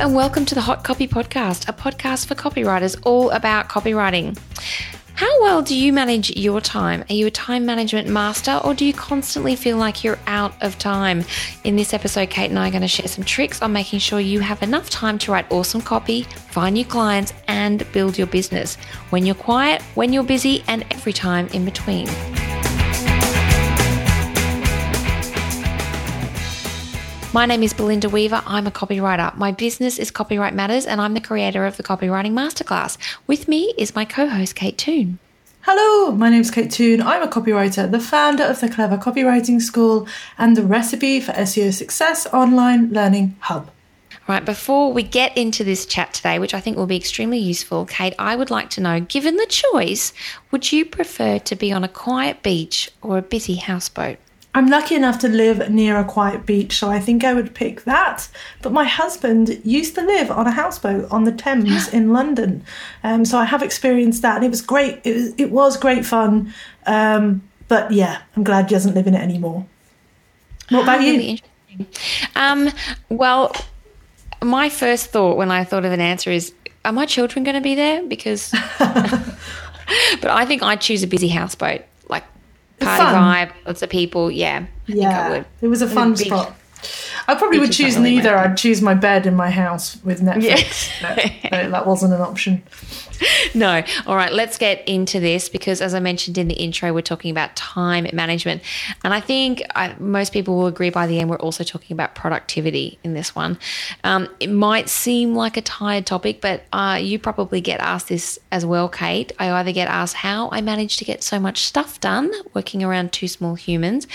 And welcome to the Hot Copy Podcast, a podcast for copywriters all about copywriting. How well do you manage your time? Are you a time management master or do you constantly feel like you're out of time? In this episode, Kate and I are going to share some tricks on making sure you have enough time to write awesome copy, find new clients, and build your business when you're quiet, when you're busy, and every time in between. My name is Belinda Weaver. I'm a copywriter. My business is Copywrite Matters, and I'm the creator of the Copywriting Masterclass. With me is my co host, Kate Toon. Hello, my name is Kate Toon. I'm a copywriter, the founder of the Clever Copywriting School, and the recipe for SEO success online learning hub. Right, before we get into this chat today, which I think will be extremely useful, Kate, I would like to know given the choice, would you prefer to be on a quiet beach or a busy houseboat? I'm lucky enough to live near a quiet beach, so I think I would pick that. But my husband used to live on a houseboat on the Thames in London, um, so I have experienced that, and it was great. It was, it was great fun. Um, but yeah, I'm glad he doesn't live in it anymore. What about you? Um, well, my first thought when I thought of an answer is, are my children going to be there? Because, but I think I'd choose a busy houseboat party fun. vibe, lots of people. Yeah, I yeah, it was a fun big, spot. I probably would choose neither. I'd choose my bed in my house with Netflix. Yeah. that wasn't an option. no. All right, let's get into this because, as I mentioned in the intro, we're talking about time management. And I think I, most people will agree by the end, we're also talking about productivity in this one. Um, it might seem like a tired topic, but uh, you probably get asked this as well, Kate. I either get asked how I manage to get so much stuff done working around two small humans,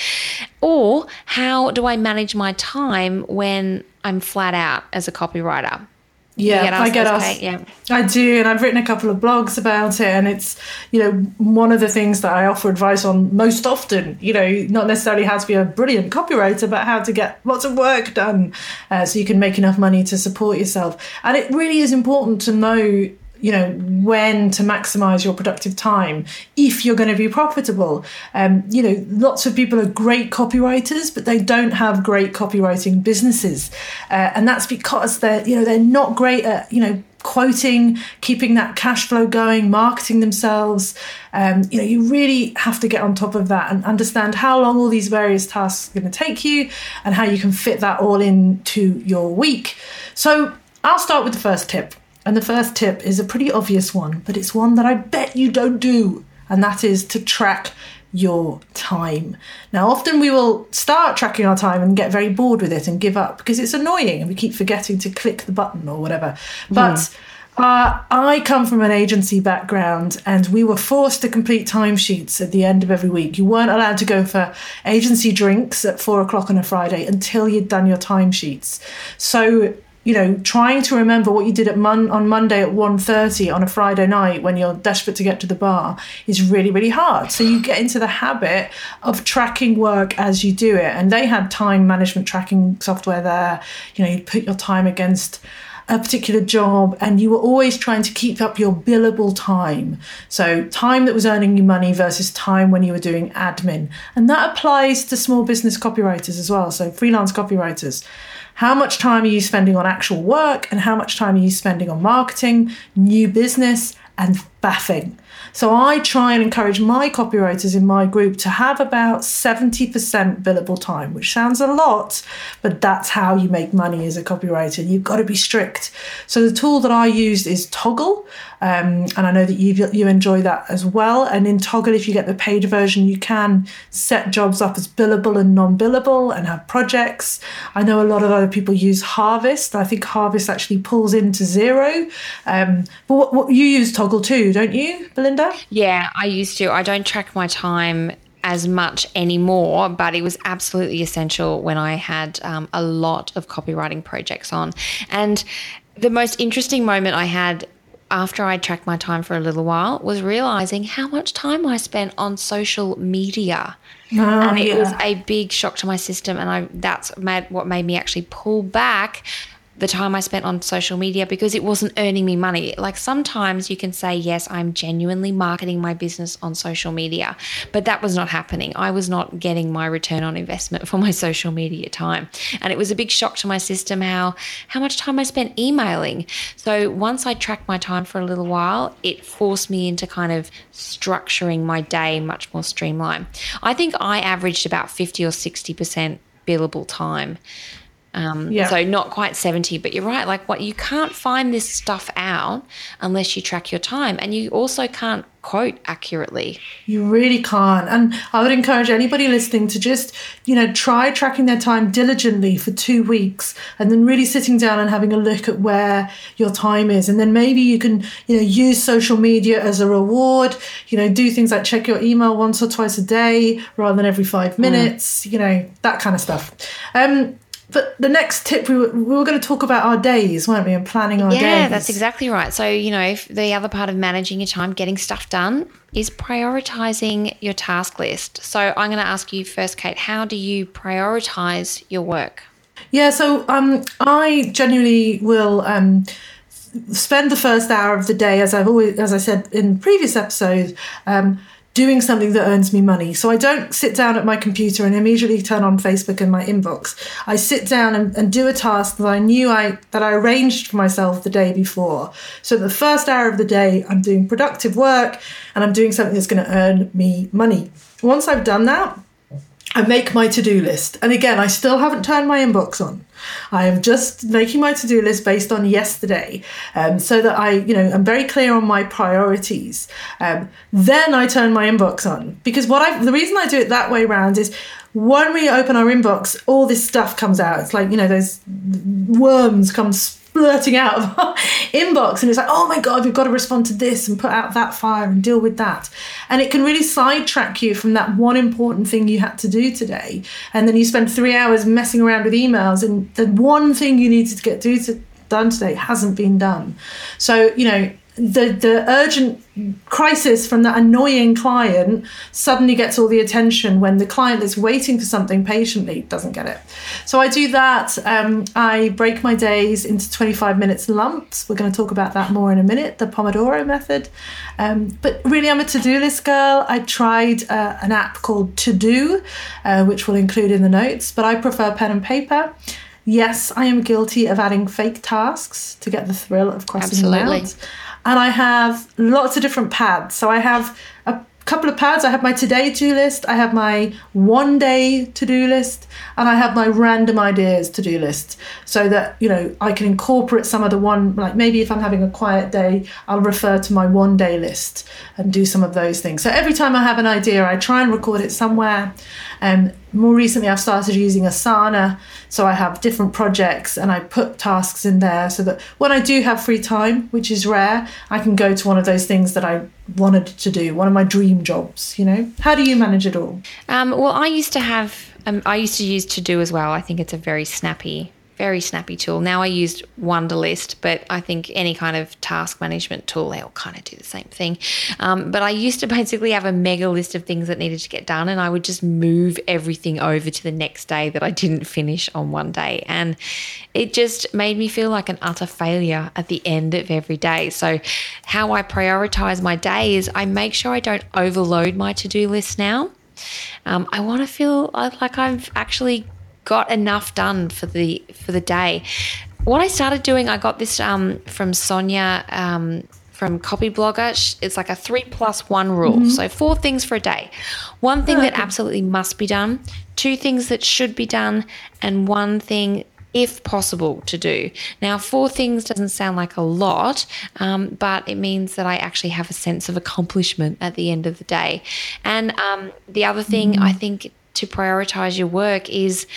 or how do I manage my time when I'm flat out as a copywriter? Yeah, get I get asked. Yeah, I do, and I've written a couple of blogs about it. And it's you know one of the things that I offer advice on most often. You know, not necessarily how to be a brilliant copywriter, but how to get lots of work done uh, so you can make enough money to support yourself. And it really is important to know you know when to maximize your productive time if you're going to be profitable. Um, you know lots of people are great copywriters but they don't have great copywriting businesses. Uh, and that's because they're you know they're not great at you know quoting keeping that cash flow going marketing themselves. Um, you know you really have to get on top of that and understand how long all these various tasks are going to take you and how you can fit that all into your week. So i'll start with the first tip and the first tip is a pretty obvious one, but it's one that I bet you don't do, and that is to track your time. Now, often we will start tracking our time and get very bored with it and give up because it's annoying and we keep forgetting to click the button or whatever. But mm. uh, I come from an agency background and we were forced to complete timesheets at the end of every week. You weren't allowed to go for agency drinks at four o'clock on a Friday until you'd done your timesheets. So you know, trying to remember what you did at Mon- on Monday at 1.30 on a Friday night when you're desperate to get to the bar is really, really hard. So you get into the habit of tracking work as you do it. And they had time management tracking software there. You know, you put your time against a particular job and you were always trying to keep up your billable time. So, time that was earning you money versus time when you were doing admin. And that applies to small business copywriters as well. So, freelance copywriters. How much time are you spending on actual work and how much time are you spending on marketing, new business, and baffing? So I try and encourage my copywriters in my group to have about 70% billable time, which sounds a lot, but that's how you make money as a copywriter. You've got to be strict. So the tool that I used is Toggl. Um, and I know that you you enjoy that as well. And in Toggl, if you get the paid version, you can set jobs up as billable and non-billable and have projects. I know a lot of other people use Harvest. I think Harvest actually pulls into Xero. Um, but what, what, you use Toggl too, don't you, Belinda? Yeah, I used to. I don't track my time as much anymore, but it was absolutely essential when I had um, a lot of copywriting projects on. And the most interesting moment I had after I tracked my time for a little while was realizing how much time I spent on social media. Oh, and it yeah. was a big shock to my system and I that's made what made me actually pull back the time I spent on social media because it wasn't earning me money. Like sometimes you can say, yes, I'm genuinely marketing my business on social media, but that was not happening. I was not getting my return on investment for my social media time. And it was a big shock to my system how, how much time I spent emailing. So once I tracked my time for a little while, it forced me into kind of structuring my day much more streamlined. I think I averaged about 50 or 60% billable time. Um, yeah. So not quite 70, but you're right. Like what you can't find this stuff out unless you track your time. And you also can't quote accurately. You really can't. And I would encourage anybody listening to just, you know, try tracking their time diligently for two weeks and then really sitting down and having a look at where your time is. And then maybe you can, you know, use social media as a reward, you know, do things like check your email once or twice a day rather than every five mm. minutes, mm. you know, that kind of stuff. Um, but the next tip, we were, we were going to talk about our days, weren't we, and planning our yeah, days. Yeah, that's exactly right. So, you know, the other part of managing your time, getting stuff done, is prioritizing your task list. So, I'm going to ask you first, Kate, how do you prioritize your work? Yeah, so um, I genuinely will. Um, spend the first hour of the day, as I've always, as I said in previous episodes, um, doing something that earns me money. So I don't sit down at my computer and immediately turn on Facebook and my inbox. I sit down and, and do a task that I knew I that I arranged for myself the day before. So the first hour of the day, I'm doing productive work and I'm doing something that's going to earn me money. Once I've done that, I make my to do list. And again, I still haven't turned my inbox on. I am just making my to do list based on yesterday um, so that I, you know, I'm very clear on my priorities. Um, then I turn my inbox on because what I, the reason I do it that way around is when we open our inbox, all this stuff comes out. It's like, you know, those worms come splurting out of our inbox and it's like oh my god we've got to respond to this and put out that fire and deal with that. And it can really sidetrack you from that one important thing you had to do today. And then you spend three hours messing around with emails and the one thing you needed to get do to, done today hasn't been done. So you know the the urgent crisis from that annoying client suddenly gets all the attention when the client that's waiting for something patiently doesn't get it. So I do that. Um, I break my days into 25 minutes lumps. We're going to talk about that more in a minute, the Pomodoro method. Um, but really, I'm a to do list girl. I tried uh, an app called To Do, uh, which we'll include in the notes, but I prefer pen and paper. Yes, I am guilty of adding fake tasks to get the thrill of crossing Absolutely. them out and I have lots of different pads. So I have a couple of pads. I have my today to do list, I have my one day to do list, and I have my random ideas to do list so that, you know, I can incorporate some of the one, like maybe if I'm having a quiet day, I'll refer to my one day list and do some of those things. So every time I have an idea, I try and record it somewhere. And more recently, I've started using Asana. So I have different projects and I put tasks in there so that when I do have free time, which is rare, I can go to one of those things that I wanted to do, one of my dream jobs, you know? How do you manage it all? Um, well, I used to have, um, I used to use To Do as well. I think it's a very snappy very snappy tool. Now I used Wunderlist, but I think any kind of task management tool, they all kind of do the same thing. Um, but I used to basically have a mega list of things that needed to get done, and I would just move everything over to the next day that I didn't finish on one day. And it just made me feel like an utter failure at the end of every day. So, how I prioritize my day is I make sure I don't overload my to do list now. Um, I want to feel like I've actually got enough done for the for the day. What I started doing, I got this um, from Sonia um, from Copyblogger. It's like a three plus one rule. Mm-hmm. So four things for a day. One thing that absolutely must be done, two things that should be done, and one thing if possible to do. Now, four things doesn't sound like a lot, um, but it means that I actually have a sense of accomplishment at the end of the day. And um, the other thing mm. I think to prioritize your work is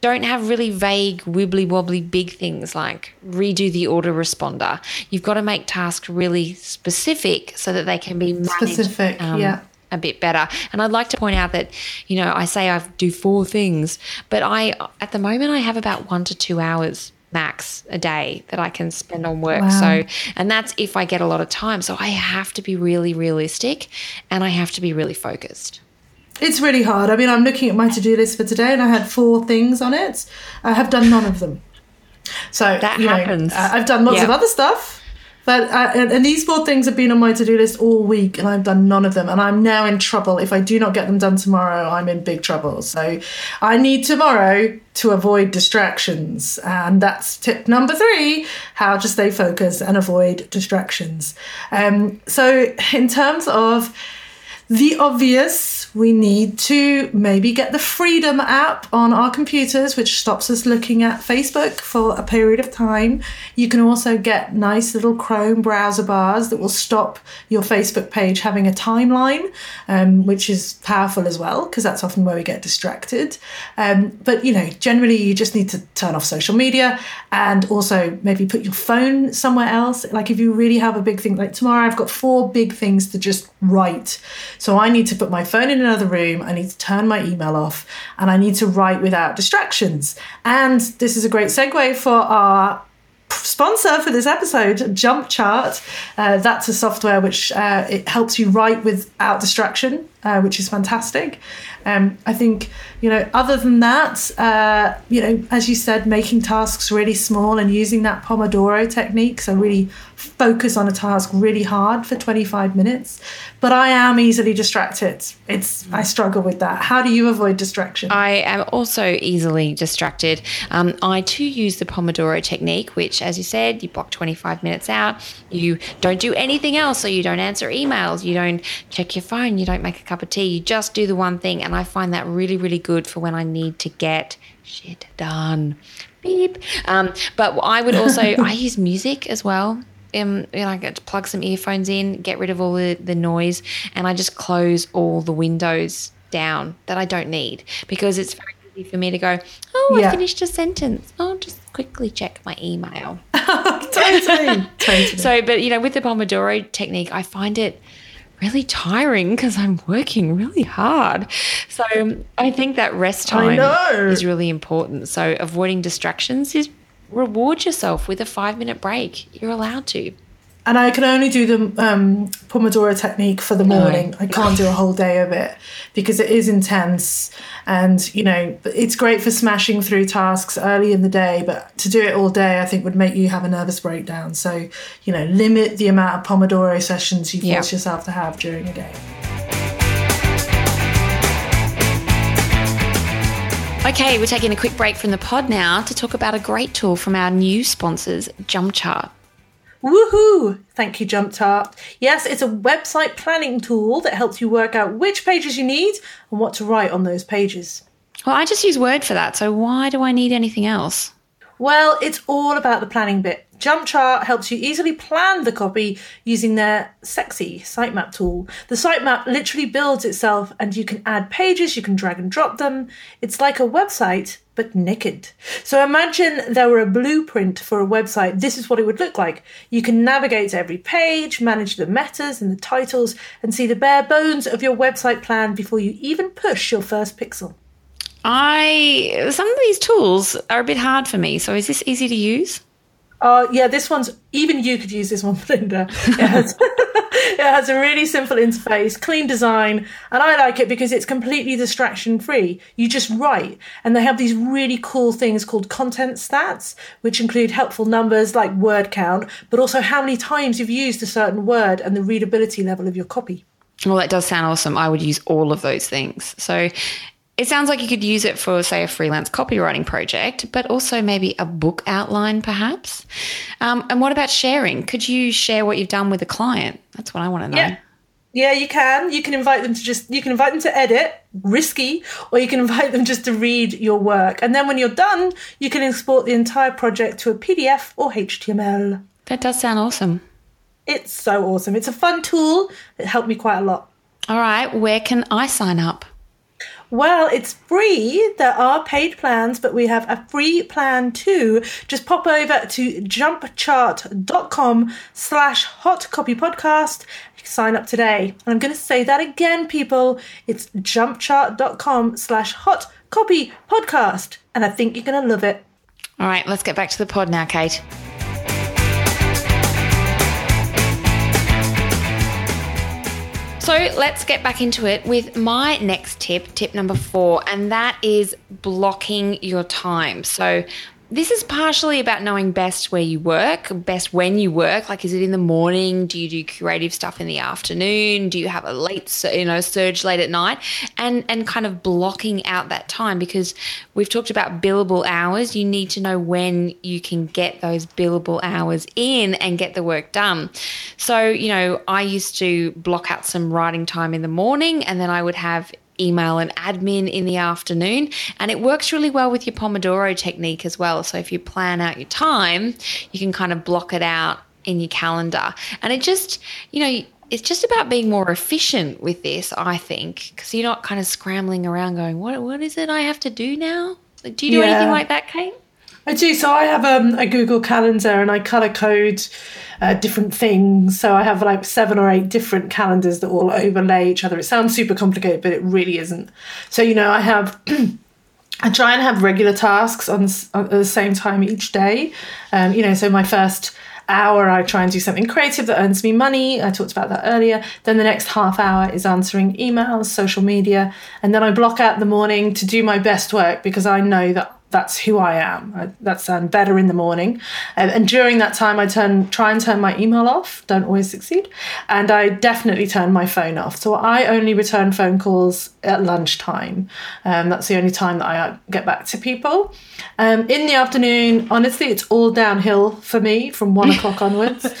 don't have really vague, wibbly wobbly big things like redo the autoresponder. You've got to make tasks really specific so that they can be managed, specific, um, yeah. A bit better. And I'd like to point out that, you know, I say I do four things, but I, at the moment, I have about one to two hours max a day that I can spend on work. Wow. So, and that's if I get a lot of time. So I have to be really realistic and I have to be really focused. It's really hard. I mean, I'm looking at my to do list for today and I had four things on it. I have done none of them. So that happens. Know, I've done lots yep. of other stuff but uh, and these four things have been on my to-do list all week, and I've done none of them. And I'm now in trouble. If I do not get them done tomorrow, I'm in big trouble. So I need tomorrow to avoid distractions, and that's tip number three: how to stay focused and avoid distractions. Um, so in terms of the obvious, we need to maybe get the Freedom app on our computers, which stops us looking at Facebook for a period of time. You can also get nice little Chrome browser bars that will stop your Facebook page having a timeline, um, which is powerful as well, because that's often where we get distracted. Um, but, you know, generally you just need to turn off social media and also maybe put your phone somewhere else. Like if you really have a big thing, like tomorrow I've got four big things to just write. So I need to put my phone in another room, I need to turn my email off, and I need to write without distractions. And this is a great segue for our sponsor for this episode, JumpChart. Uh, that's a software which uh, it helps you write without distraction, uh, which is fantastic. Um, I think you know. Other than that, uh, you know, as you said, making tasks really small and using that Pomodoro technique, so really focus on a task really hard for 25 minutes but i am easily distracted it's i struggle with that how do you avoid distraction i am also easily distracted um, i too use the pomodoro technique which as you said you block 25 minutes out you don't do anything else so you don't answer emails you don't check your phone you don't make a cup of tea you just do the one thing and i find that really really good for when i need to get shit done beep. Um, but I would also I use music as well um, you know, I get to plug some earphones in, get rid of all the, the noise, and I just close all the windows down that I don't need because it's very easy for me to go, oh, yeah. I finished a sentence. I'll just quickly check my email. totally, totally. So, but you know, with the Pomodoro technique, I find it really tiring because I'm working really hard. So I think that rest time is really important. So avoiding distractions is reward yourself with a five minute break. You're allowed to. And I can only do the um, Pomodoro technique for the morning. No. I can't do a whole day of it because it is intense. And, you know, it's great for smashing through tasks early in the day, but to do it all day, I think would make you have a nervous breakdown. So, you know, limit the amount of Pomodoro sessions you force yourself to have during a day. Okay, we're taking a quick break from the pod now to talk about a great tool from our new sponsors, JumpChart. Woohoo! Thank you, JumpChart. Yes, it's a website planning tool that helps you work out which pages you need and what to write on those pages. Well, I just use Word for that, so why do I need anything else? Well, it's all about the planning bit. JumpChart helps you easily plan the copy using their sexy sitemap tool. The sitemap literally builds itself and you can add pages, you can drag and drop them. It's like a website, but naked. So imagine there were a blueprint for a website. This is what it would look like. You can navigate to every page, manage the metas and the titles, and see the bare bones of your website plan before you even push your first pixel. I some of these tools are a bit hard for me. So is this easy to use? Uh, yeah, this one's even you could use this one, has, it has a really simple interface, clean design, and I like it because it's completely distraction free. You just write, and they have these really cool things called content stats, which include helpful numbers like word count, but also how many times you've used a certain word and the readability level of your copy. Well, that does sound awesome. I would use all of those things. So it sounds like you could use it for, say, a freelance copywriting project, but also maybe a book outline, perhaps. Um, and what about sharing? Could you share what you've done with a client? That's what I want to know. Yeah. Yeah, you can. You can invite them to just, you can invite them to edit, risky, or you can invite them just to read your work. And then when you're done, you can export the entire project to a PDF or HTML. That does sound awesome. It's so awesome. It's a fun tool. It helped me quite a lot. All right. Where can I sign up? Well, it's free. There are paid plans, but we have a free plan too. Just pop over to jumpchart.com slash hot copy podcast. Sign up today. And I'm going to say that again, people. It's jumpchart.com slash hot copy podcast. And I think you're going to love it. All right, let's get back to the pod now, Kate. So let's get back into it with my next tip, tip number four, and that is blocking your time. So this is partially about knowing best where you work, best when you work. Like, is it in the morning? Do you do creative stuff in the afternoon? Do you have a late, you know, surge late at night? And and kind of blocking out that time because we've talked about billable hours. You need to know when you can get those billable hours in and get the work done. So, you know, I used to block out some writing time in the morning, and then I would have email and admin in the afternoon. And it works really well with your Pomodoro technique as well. So if you plan out your time, you can kind of block it out in your calendar. And it just, you know, it's just about being more efficient with this, I think, because you're not kind of scrambling around going, what, what is it I have to do now? Do you do yeah. anything like that, Kate? I do. So I have um, a Google Calendar and I color code uh, different things. So I have like seven or eight different calendars that all overlay each other. It sounds super complicated, but it really isn't. So, you know, I have. I try and have regular tasks on, on, at the same time each day. Um, you know, so my first hour I try and do something creative that earns me money. I talked about that earlier. Then the next half hour is answering emails, social media, and then I block out the morning to do my best work because I know that that's who I am. I, that's I'm better in the morning, and, and, during that time, I turn try and turn my email off. Don't always succeed, and I definitely turn my phone off. So I only return phone calls at lunchtime. Um, that's the only time that I uh, get back to people. Um, in the afternoon, honestly, it's all downhill for me from one o'clock onwards.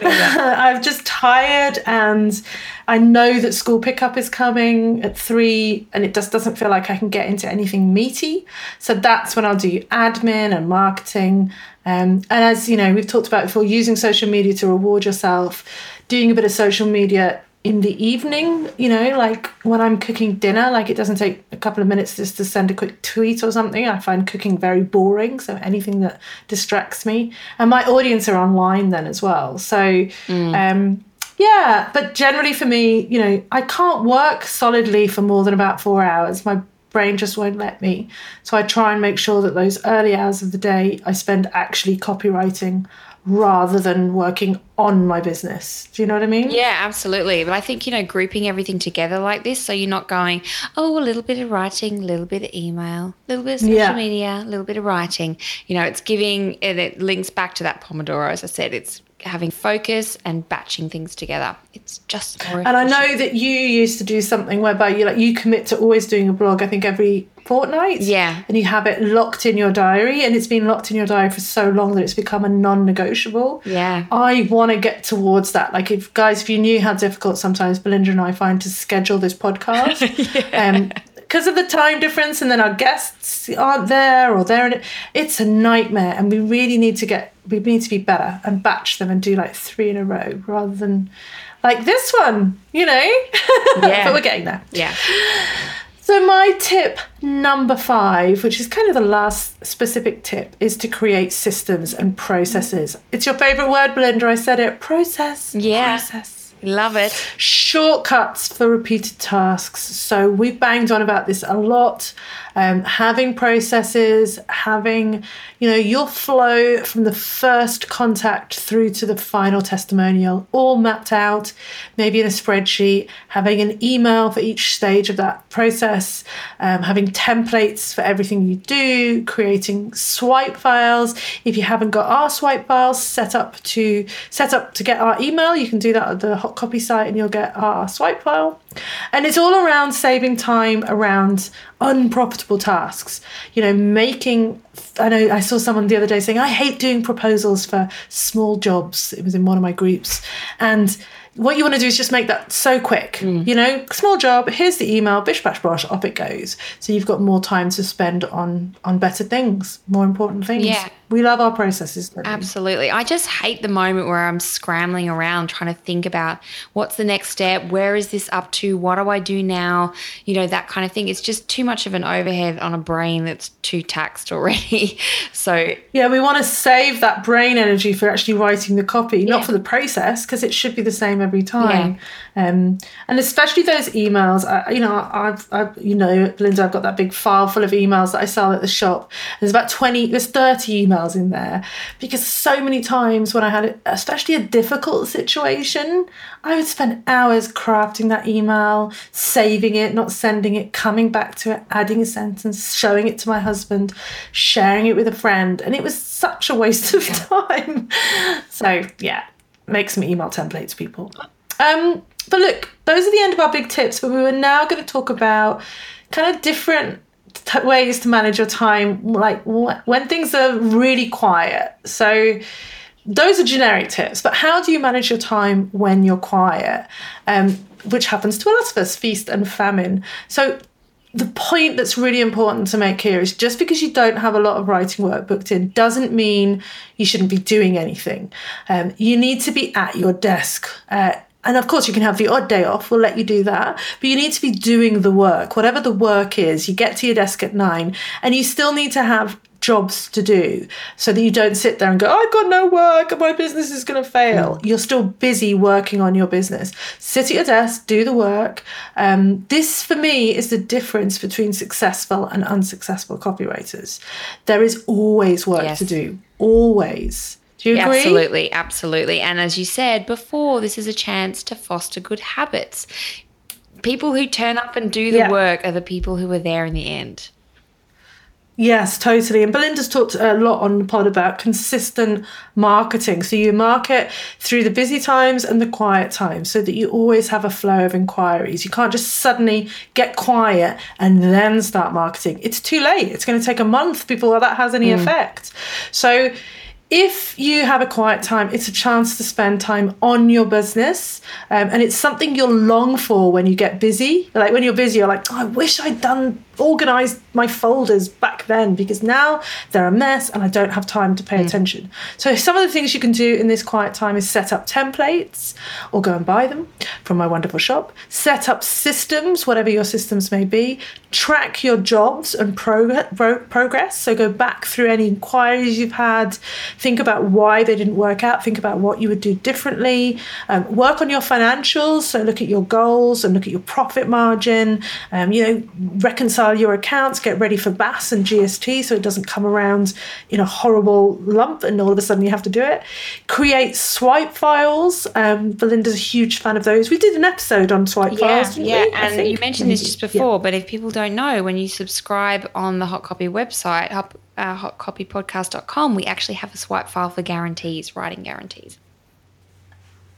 I'm just tired and I know that school pickup is coming at three, and it just doesn't feel like I can get into anything meaty. So that's when I'll do admin and marketing. Um, and as you know, we've talked about before, using social media to reward yourself, doing a bit of social media in the evening, you know, like when I'm cooking dinner, like it doesn't take a couple of minutes just to send a quick tweet or something. I find cooking very boring. So anything that distracts me. And my audience are online then as well. So mm. um, yeah, but generally for me, you know, I can't work solidly for more than about four hours. My brain just won't let me. So I try and make sure that those early hours of the day I spend actually copywriting rather than working on my business. Do you know what I mean? Yeah, absolutely. But I think, you know, grouping everything together like this so you're not going, oh, a little bit of writing, a little bit of email, a little bit of social yeah. media, a little bit of writing. You know, it's giving, and it links back to that Pomodoro. As I said, it's having focus and batching things together. It's just more. And I know that you used to do something whereby you like you commit to always doing a blog. I think every fortnight. Yeah. And you have it locked in your diary, and it's been locked in your diary for so long that it's become a non-negotiable. Yeah. I want to get towards that. Like, if guys, if you knew how difficult sometimes Belinda and I find to schedule this podcast, yeah. um, because of the time difference and then our guests aren't there or they're in it it's a nightmare. And we really need to get we need to be better and batch them and do like three in a row rather than like this one you know? Yeah. But we're getting there. Yeah. So my tip number five which is kind of the last specific tip is to create systems and processes. It's your favorite word belinda. I said it. Process. Yeah. Process Love it. Shortcuts for repeated tasks. So we've banged on about this a lot um, having processes, having, you know, your flow from the first contact through to the final testimonial all mapped out, maybe in a spreadsheet, having an email for each stage of that process, um, having templates for everything you do, creating swipe files. If you haven't got our swipe files set up to set up to get our email, you can do that at the hot copy site and you'll get our swipe file. And it's all around saving time around unprofitable tasks. You know, making. I know I saw someone the other day saying, I hate doing proposals for small jobs. It was in one of my groups. And what you want to do is just make that so quick. Mm. You know, small job, here's the email, bish bash bosh, off it goes. So you've got more time to spend on on better things, more important things. Yeah. We love our processes. Absolutely. I just hate the moment where I'm scrambling around trying to think about what's the next step, where is this up to, what do I do now, you know, that kind of thing. It's just too much of an overhead on a brain that's too taxed already. so, yeah, we want to save that brain energy for actually writing the copy, yeah. not for the process, because it should be the same every time. Um, and especially those emails, I, you know, I've, I've, you know, Belinda, I've got that big file full of emails that I sell at the shop. There's about 20, there's 30 emails in there because so many times when I had, especially a difficult situation, I would spend hours crafting that email, saving it, not sending it, coming back to it, adding a sentence, showing it to my husband, sharing it with a friend. And it was such a waste of time. so, yeah, make some email templates, people. Um, but look, those are the end of our big tips. But we were now going to talk about kind of different t- ways to manage your time, like wh- when things are really quiet. So, those are generic tips, but how do you manage your time when you're quiet? Um, which happens to a lot of us, feast and famine. So the point that's really important to make here is just because you don't have a lot of writing work booked in doesn't mean you shouldn't be doing anything. Um, you need to be at your desk. Uh, and of course, you can have the odd day off, we'll let you do that. But you need to be doing the work, whatever the work is. You get to your desk at nine, and you still need to have jobs to do so that you don't sit there and go, I've got no work my business is going to fail. Mm. You're still busy working on your business. Sit at your desk, do the work. Um, this, for me, is the difference between successful and unsuccessful copywriters. There is always work yes. to do, always. Do you agree? Absolutely, absolutely. And as you said before, this is a chance to foster good habits. People who turn up and do the yeah. work are the people who are there in the end. Yes, totally. And Belinda's talked a lot on the pod about consistent marketing. So you market through the busy times and the quiet times so that you always have a flow of inquiries. You can't just suddenly get quiet and then start marketing. It's too late. It's going to take a month before that has any mm. effect. So if you have a quiet time, it's a chance to spend time on your business. Um, and it's something you'll long for when you get busy. Like when you're busy, you're like, oh, I wish I'd done organized my folders back then because now they're a mess and I don't have time to pay mm. attention. So some of the things you can do in this quiet time is set up templates or go and buy them from my wonderful shop. Set up systems, whatever your systems may be. Track your jobs and prog- pro- progress. So go back through any inquiries you've had. Think about why they didn't work out. Think about what you would do differently. Um, work on your financials. So look at your goals and look at your profit margin. Um, you know, reconcile reconcile your accounts, get ready for BAS and GST so it doesn't come around in a horrible lump and all of a sudden you have to do it. Create swipe files. Um, Belinda's a huge fan of those. We did an episode on swipe yeah, files. Yeah, we? and you mentioned this just before, yeah. but if people don't know, when you subscribe on the Hot Copy website, uh, hotcopypodcast.com, we actually have a swipe file for guarantees, writing guarantees.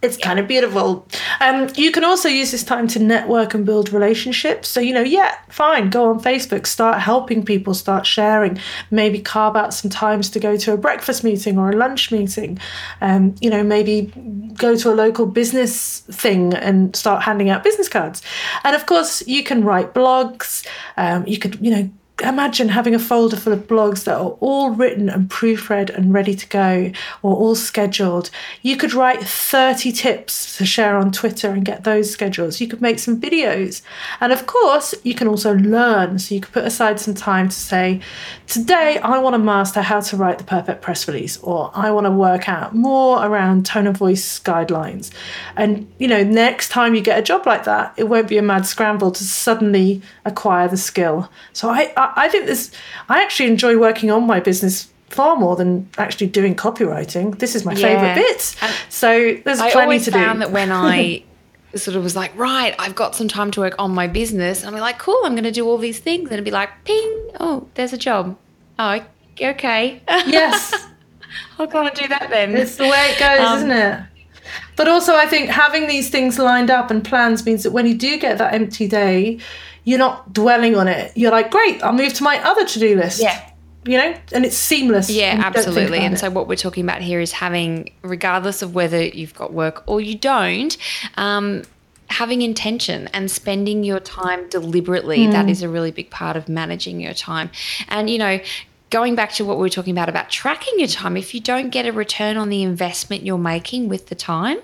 It's kind of beautiful. Um, you can also use this time to network and build relationships. So, you know, yeah, fine, go on Facebook, start helping people, start sharing, maybe carve out some times to go to a breakfast meeting or a lunch meeting. Um, you know, maybe go to a local business thing and start handing out business cards. And of course, you can write blogs. Um, you could, you know, imagine having a folder full of blogs that are all written and proofread and ready to go or all scheduled. You could write 30 tips to share on Twitter and get those schedules. You could make some videos. And of course, you can also learn. So you could put aside some time to say, today I want to master how to write the perfect press release, or I want to work out more around tone of voice guidelines. And, you know, next time you get a job like that, it won't be a mad scramble to suddenly acquire the skill. So I, I I think this. I actually enjoy working on my business far more than actually doing copywriting. This is my yeah. favorite bit. And so there's I plenty to do. I found that when I sort of was like, right, I've got some time to work on my business. I'm like, cool, I'm going to do all these things, and it'd be like, ping, oh, there's a job. Oh, okay. Yes. I'll go and do that then. It's the way it goes, um, isn't it? But also, I think having these things lined up and plans means that when you do get that empty day, you're not dwelling on it. You're like, great, I'll move to my other to do list. Yeah. You know, and it's seamless. Yeah, absolutely. And it. so, what we're talking about here is having, regardless of whether you've got work or you don't, um, having intention and spending your time deliberately mm. that is a really big part of managing your time and you know going back to what we were talking about about tracking your time if you don't get a return on the investment you're making with the time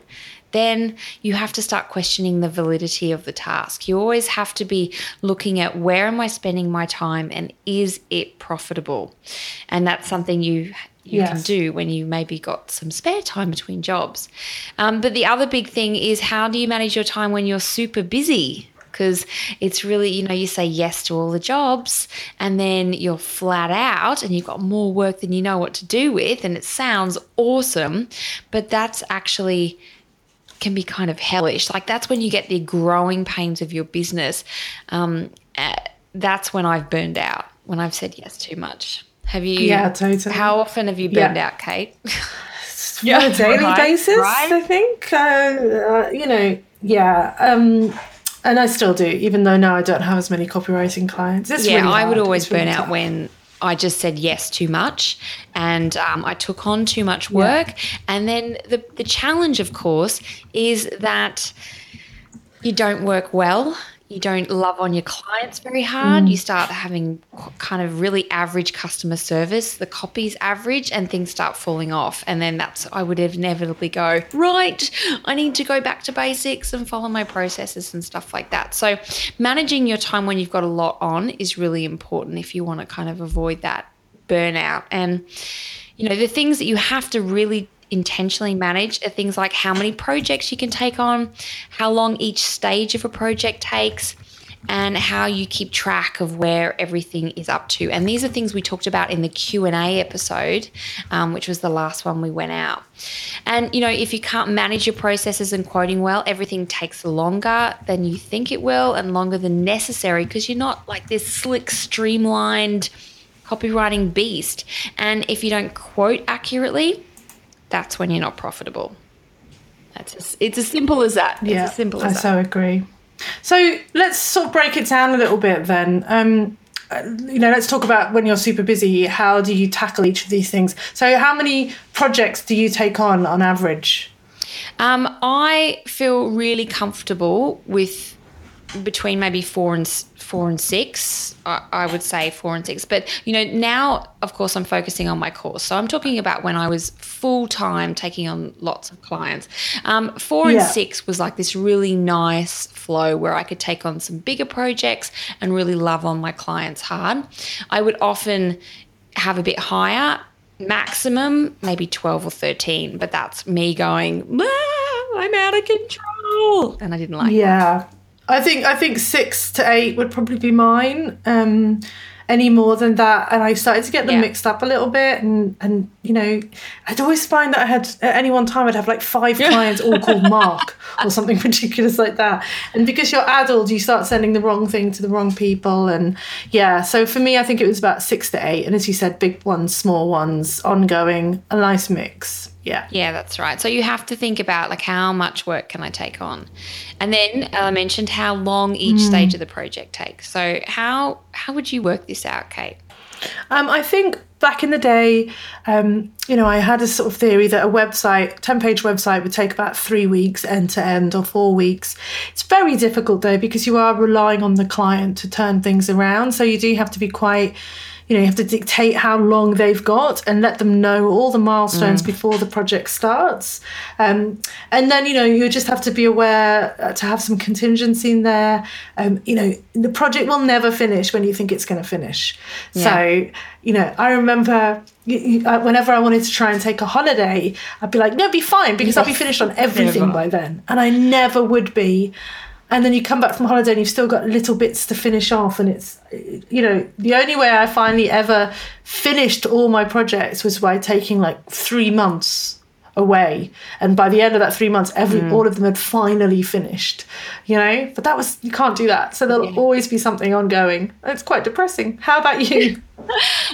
then you have to start questioning the validity of the task. You always have to be looking at where am I spending my time and is it profitable? And that's something you you yes. can do when you maybe got some spare time between jobs. Um, but the other big thing is how do you manage your time when you're super busy? Because it's really, you know, you say yes to all the jobs and then you're flat out and you've got more work than you know what to do with. And it sounds awesome, but that's actually can be kind of hellish. Like that's when you get the growing pains of your business. Um, uh, that's when I've burned out, when I've said yes too much. Have you? Yeah, totally. How often have you burned yeah. out, Kate? yeah, on a daily right, basis, right? I think. Uh, uh, you know, yeah. Um, and I still do, even though now I don't have as many copywriting clients. It's yeah, really I would always burn out when I just said yes too much and um, I took on too much work. Yeah. And then the, the challenge, of course, is that you don't work well you don't love on your clients very hard. Mm. You start having kind of really average customer service. The copy's average, and things start falling off. And then that's I would inevitably go right. I need to go back to basics and follow my processes and stuff like that. So managing your time when you've got a lot on is really important if you want to kind of avoid that burnout. And you know the things that you have to really intentionally manage are things like how many projects you can take on, how long each stage of a project takes, and how you keep track of where everything is up to. And these are things we talked about in the Q and A episode, um, which was the last one we went out. And you know, if you can't manage your processes and quoting well, everything takes longer than you think it will, and longer than necessary because you're not like this slick, streamlined copywriting beast. And if you don't quote accurately, that's when you're not profitable. That's as, it's as simple as that. It's yeah, as simple as I that. so agree. So let's sort of break it down a little bit then. Um, you know, let's talk about when you're super busy. How do you tackle each of these things? So, how many projects do you take on on average? Um, I feel really comfortable with between maybe four and four and six. I, I, would say four and six. But you know, now of course I'm focusing on my course. So I'm talking about when I was full time taking on lots of clients. Um, four yeah. and six was like this really nice flow where I could take on some bigger projects and really love on my clients hard. I would often have a bit higher maximum maybe 12 or 13 but that's me going ah, i'm out of control and i didn't like it. yeah that. I think I think six to eight would probably be mine. Um, any more than that, and I started to get them yeah. mixed up a little bit, and and you know, I'd always find that I had at any one time I'd have like five clients all called Mark or something ridiculous like that, and because you're adult, you start sending the wrong thing to the wrong people, and yeah. So for me, I think it was about six to eight, and as you said, big ones, small ones, ongoing, a nice mix. Yeah. Yeah, that's right. So you have to think about like how much work can I take on? And then I mentioned how long each mm. stage of the project takes. So how how would you work this out, Kate? Um, I think back in the day, um, you know, I had a sort of theory that a website, 10 page website, would take about three weeks end to end or four weeks. It's very difficult though because you are relying on the client to turn things around. So you do have to be quite you know you have to dictate how long they've got and let them know all the milestones mm. before the project starts um, and then you know you just have to be aware uh, to have some contingency in there um, you know the project will never finish when you think it's going to finish yeah. so you know i remember uh, whenever I wanted to try and take a holiday, I'd be like, no, be fine because I'll be finished on everything by then. And I never would be and then you come back from holiday and you've still got little bits to finish off. And it's you know the only way i finally ever finished all my projects was by taking like three months away. And by the end of that three months every mm. all of them had finally finished you know? But that was you can't do that. So there'll yeah. always be something ongoing. It's quite depressing. How about you?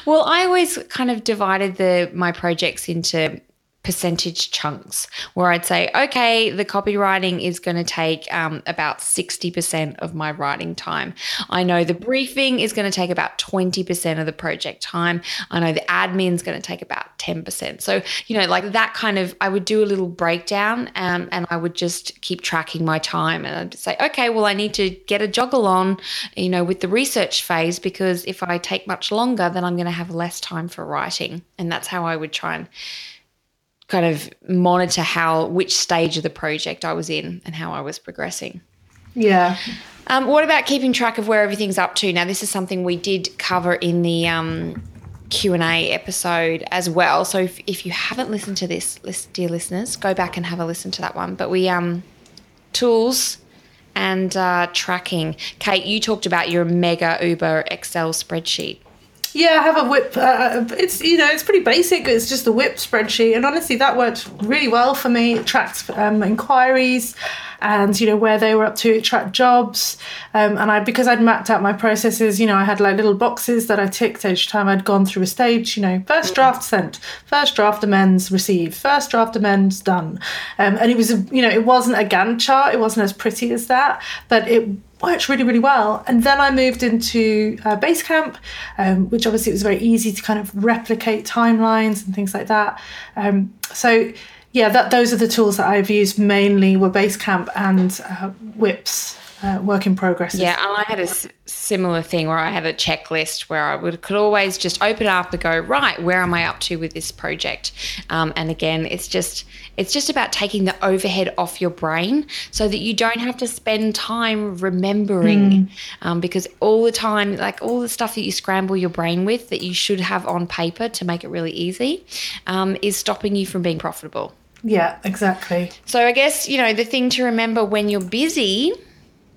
Well i always kind of divided the my projects into percentage chunks where I'd say, okay, the copywriting is going to take um, about 60% of my writing time. I know the briefing is going to take about 20% of the project time. I know the admin is going to take about 10%. So, you know, like that kind of, I would do a little breakdown um, and I would just keep tracking my time and I'd say, okay, well, I need to get a joggle on, you know, with the research phase because if I take much longer, then I'm going to have less time for writing. And that's how I would try and kind of monitor how which stage of the project I was in and how I was progressing. Yeah. Um, what about keeping track of where everything's up to? Now, this is something we did cover in the um, Q&A episode as well. So if, if you haven't listened to this, dear listeners, go back and have a listen to that one. But we um tools and uh, tracking. Kate, you talked about your mega Uber Excel spreadsheet. Yeah, I have a WIP. Uh, it's you know it's pretty basic. It's just a WIP spreadsheet, and honestly, that worked really well for me. It tracks um, inquiries, and you know where they were up to. It tracked jobs, um, and I because I'd mapped out my processes. You know, I had like little boxes that I ticked each time I'd gone through a stage. You know, first draft sent, first draft amends received, first draft amends done, um, and it was you know it wasn't a Gantt chart. It wasn't as pretty as that, but it worked really, really well. And then I moved into uh, Basecamp, um, which obviously was very easy to kind of replicate timelines and things like that. Um, so yeah, that those are the tools that I've used mainly were Basecamp and uh, WIPs uh, work in progress. Yeah, and I had a s- similar thing where I had a checklist where I would could always just open it up and go right, where am I up to with this project? Um, and again, it's just it's just about taking the overhead off your brain so that you don't have to spend time remembering, mm. um, because all the time, like all the stuff that you scramble your brain with that you should have on paper to make it really easy, um, is stopping you from being profitable. Yeah, exactly. So I guess you know the thing to remember when you're busy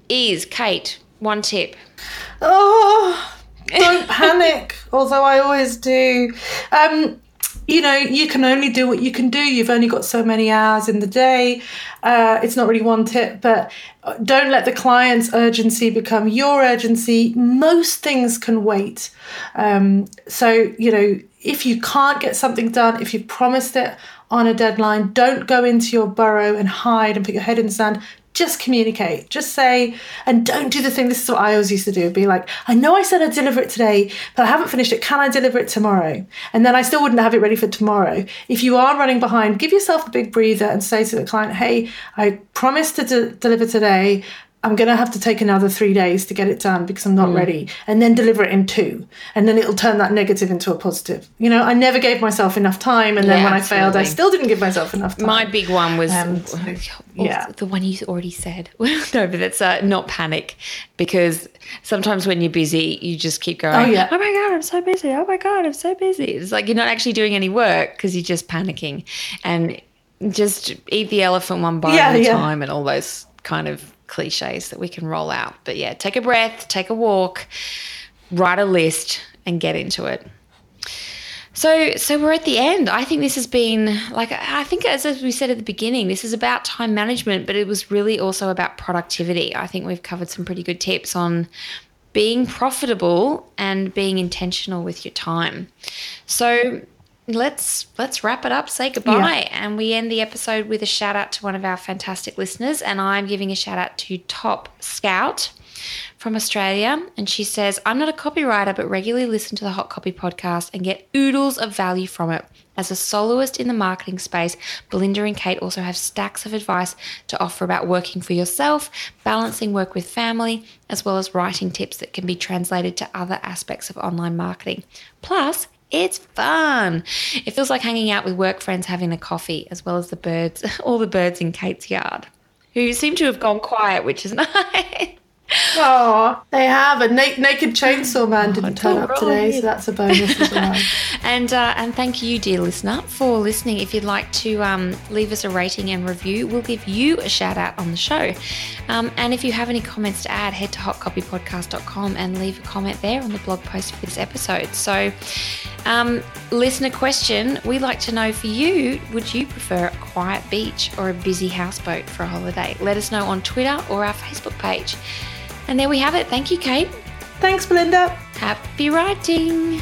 is Kate, one tip. Oh, don't panic, although I always do. Um, you know, you can only do what you can do. You've only got so many hours in the day. Uh, it's not really one tip, but don't let the client's urgency become your urgency. Most things can wait. Um, so, you know, if you can't get something done, if you promised it on a deadline, don't go into your burrow and hide and put your head in the sand just communicate. Just say, and don't do the thing. This is what I always used to do be like, I know I said I'd deliver it today, but I haven't finished it. Can I deliver it tomorrow? And then I still wouldn't have it ready for tomorrow. If you are running behind, give yourself a big breather and say to the client, hey, I promised to de- deliver today. I'm going to have to take another three days to get it done because I'm not mm. ready, and then deliver it in two. And then it'll turn that negative into a positive. You know, I never gave myself enough time. And then when absolutely. I failed, I still didn't give myself enough time. My big one was, um, yeah, the one you already said. no, but that's uh, not panic because sometimes when you're busy, you just keep going, oh, yeah. oh my God, I'm so busy. Oh my God, I'm so busy. It's like you're not actually doing any work because you're just panicking. And just eat the elephant one bite yeah, at a yeah. time and all those kind of cliches that we can roll out. But yeah, take a breath, take a walk, write a list, and get into it. So, so we're at the end. I think this has been like I think as, as we said at the beginning, this is about time management, but it was really also about productivity. I think we've covered some pretty good tips on being profitable and being intentional with your time. So, let's let's wrap it up say goodbye yeah. and we end the episode with a shout out to one of our fantastic listeners and i'm giving a shout out to top scout from australia and she says i'm not a copywriter but regularly listen to the hot copy podcast and get oodles of value from it as a soloist in the marketing space, Belinda and Kate also have stacks of advice to offer about working for yourself, balancing work with family, as well as writing tips that can be translated to other aspects of online marketing. Plus, it's fun. It feels like hanging out with work friends having a coffee, as well as the birds, all the birds in Kate's yard, who seem to have gone quiet, which is nice. Oh, they have a na- naked chainsaw man didn't oh, turn up today, so that's a bonus as well. and uh, and thank you, dear listener, for listening. If you'd like to um, leave us a rating and review, we'll give you a shout out on the show. Um, and if you have any comments to add, head to hotcopypodcast.com and leave a comment there on the blog post for this episode. So, um, listener question: We'd like to know for you, would you prefer a quiet beach or a busy houseboat for a holiday? Let us know on Twitter or our Facebook page. And there we have it. Thank you, Kate. Thanks, Belinda. Happy writing.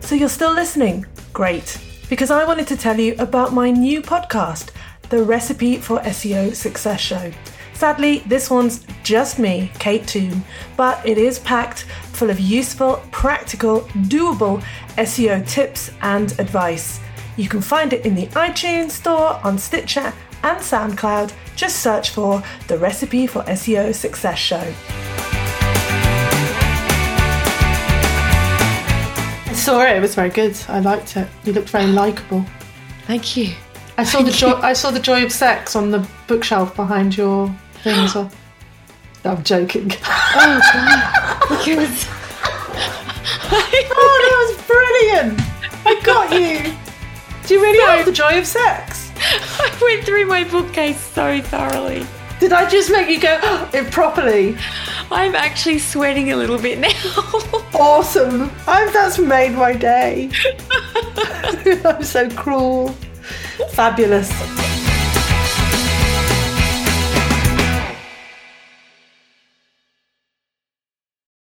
So you're still listening? Great. Because I wanted to tell you about my new podcast, The Recipe for SEO Success Show. Sadly, this one's just me, Kate Toon, but it is packed full of useful, practical, doable SEO tips and advice. You can find it in the iTunes Store, on Stitcher, and SoundCloud. Just search for The Recipe for SEO Success Show. I saw it, it was very good. I liked it. You looked very likable. Thank you. I saw Thank the joy I saw the joy of sex on the bookshelf behind your thing as well. I'm joking. Oh god. Because oh, that was brilliant. I got you. Do you really have the joy of sex? I went through my bookcase so thoroughly. Did I just make you go it properly? I'm actually sweating a little bit now. awesome. I've, that's made my day. I'm so cruel. Fabulous.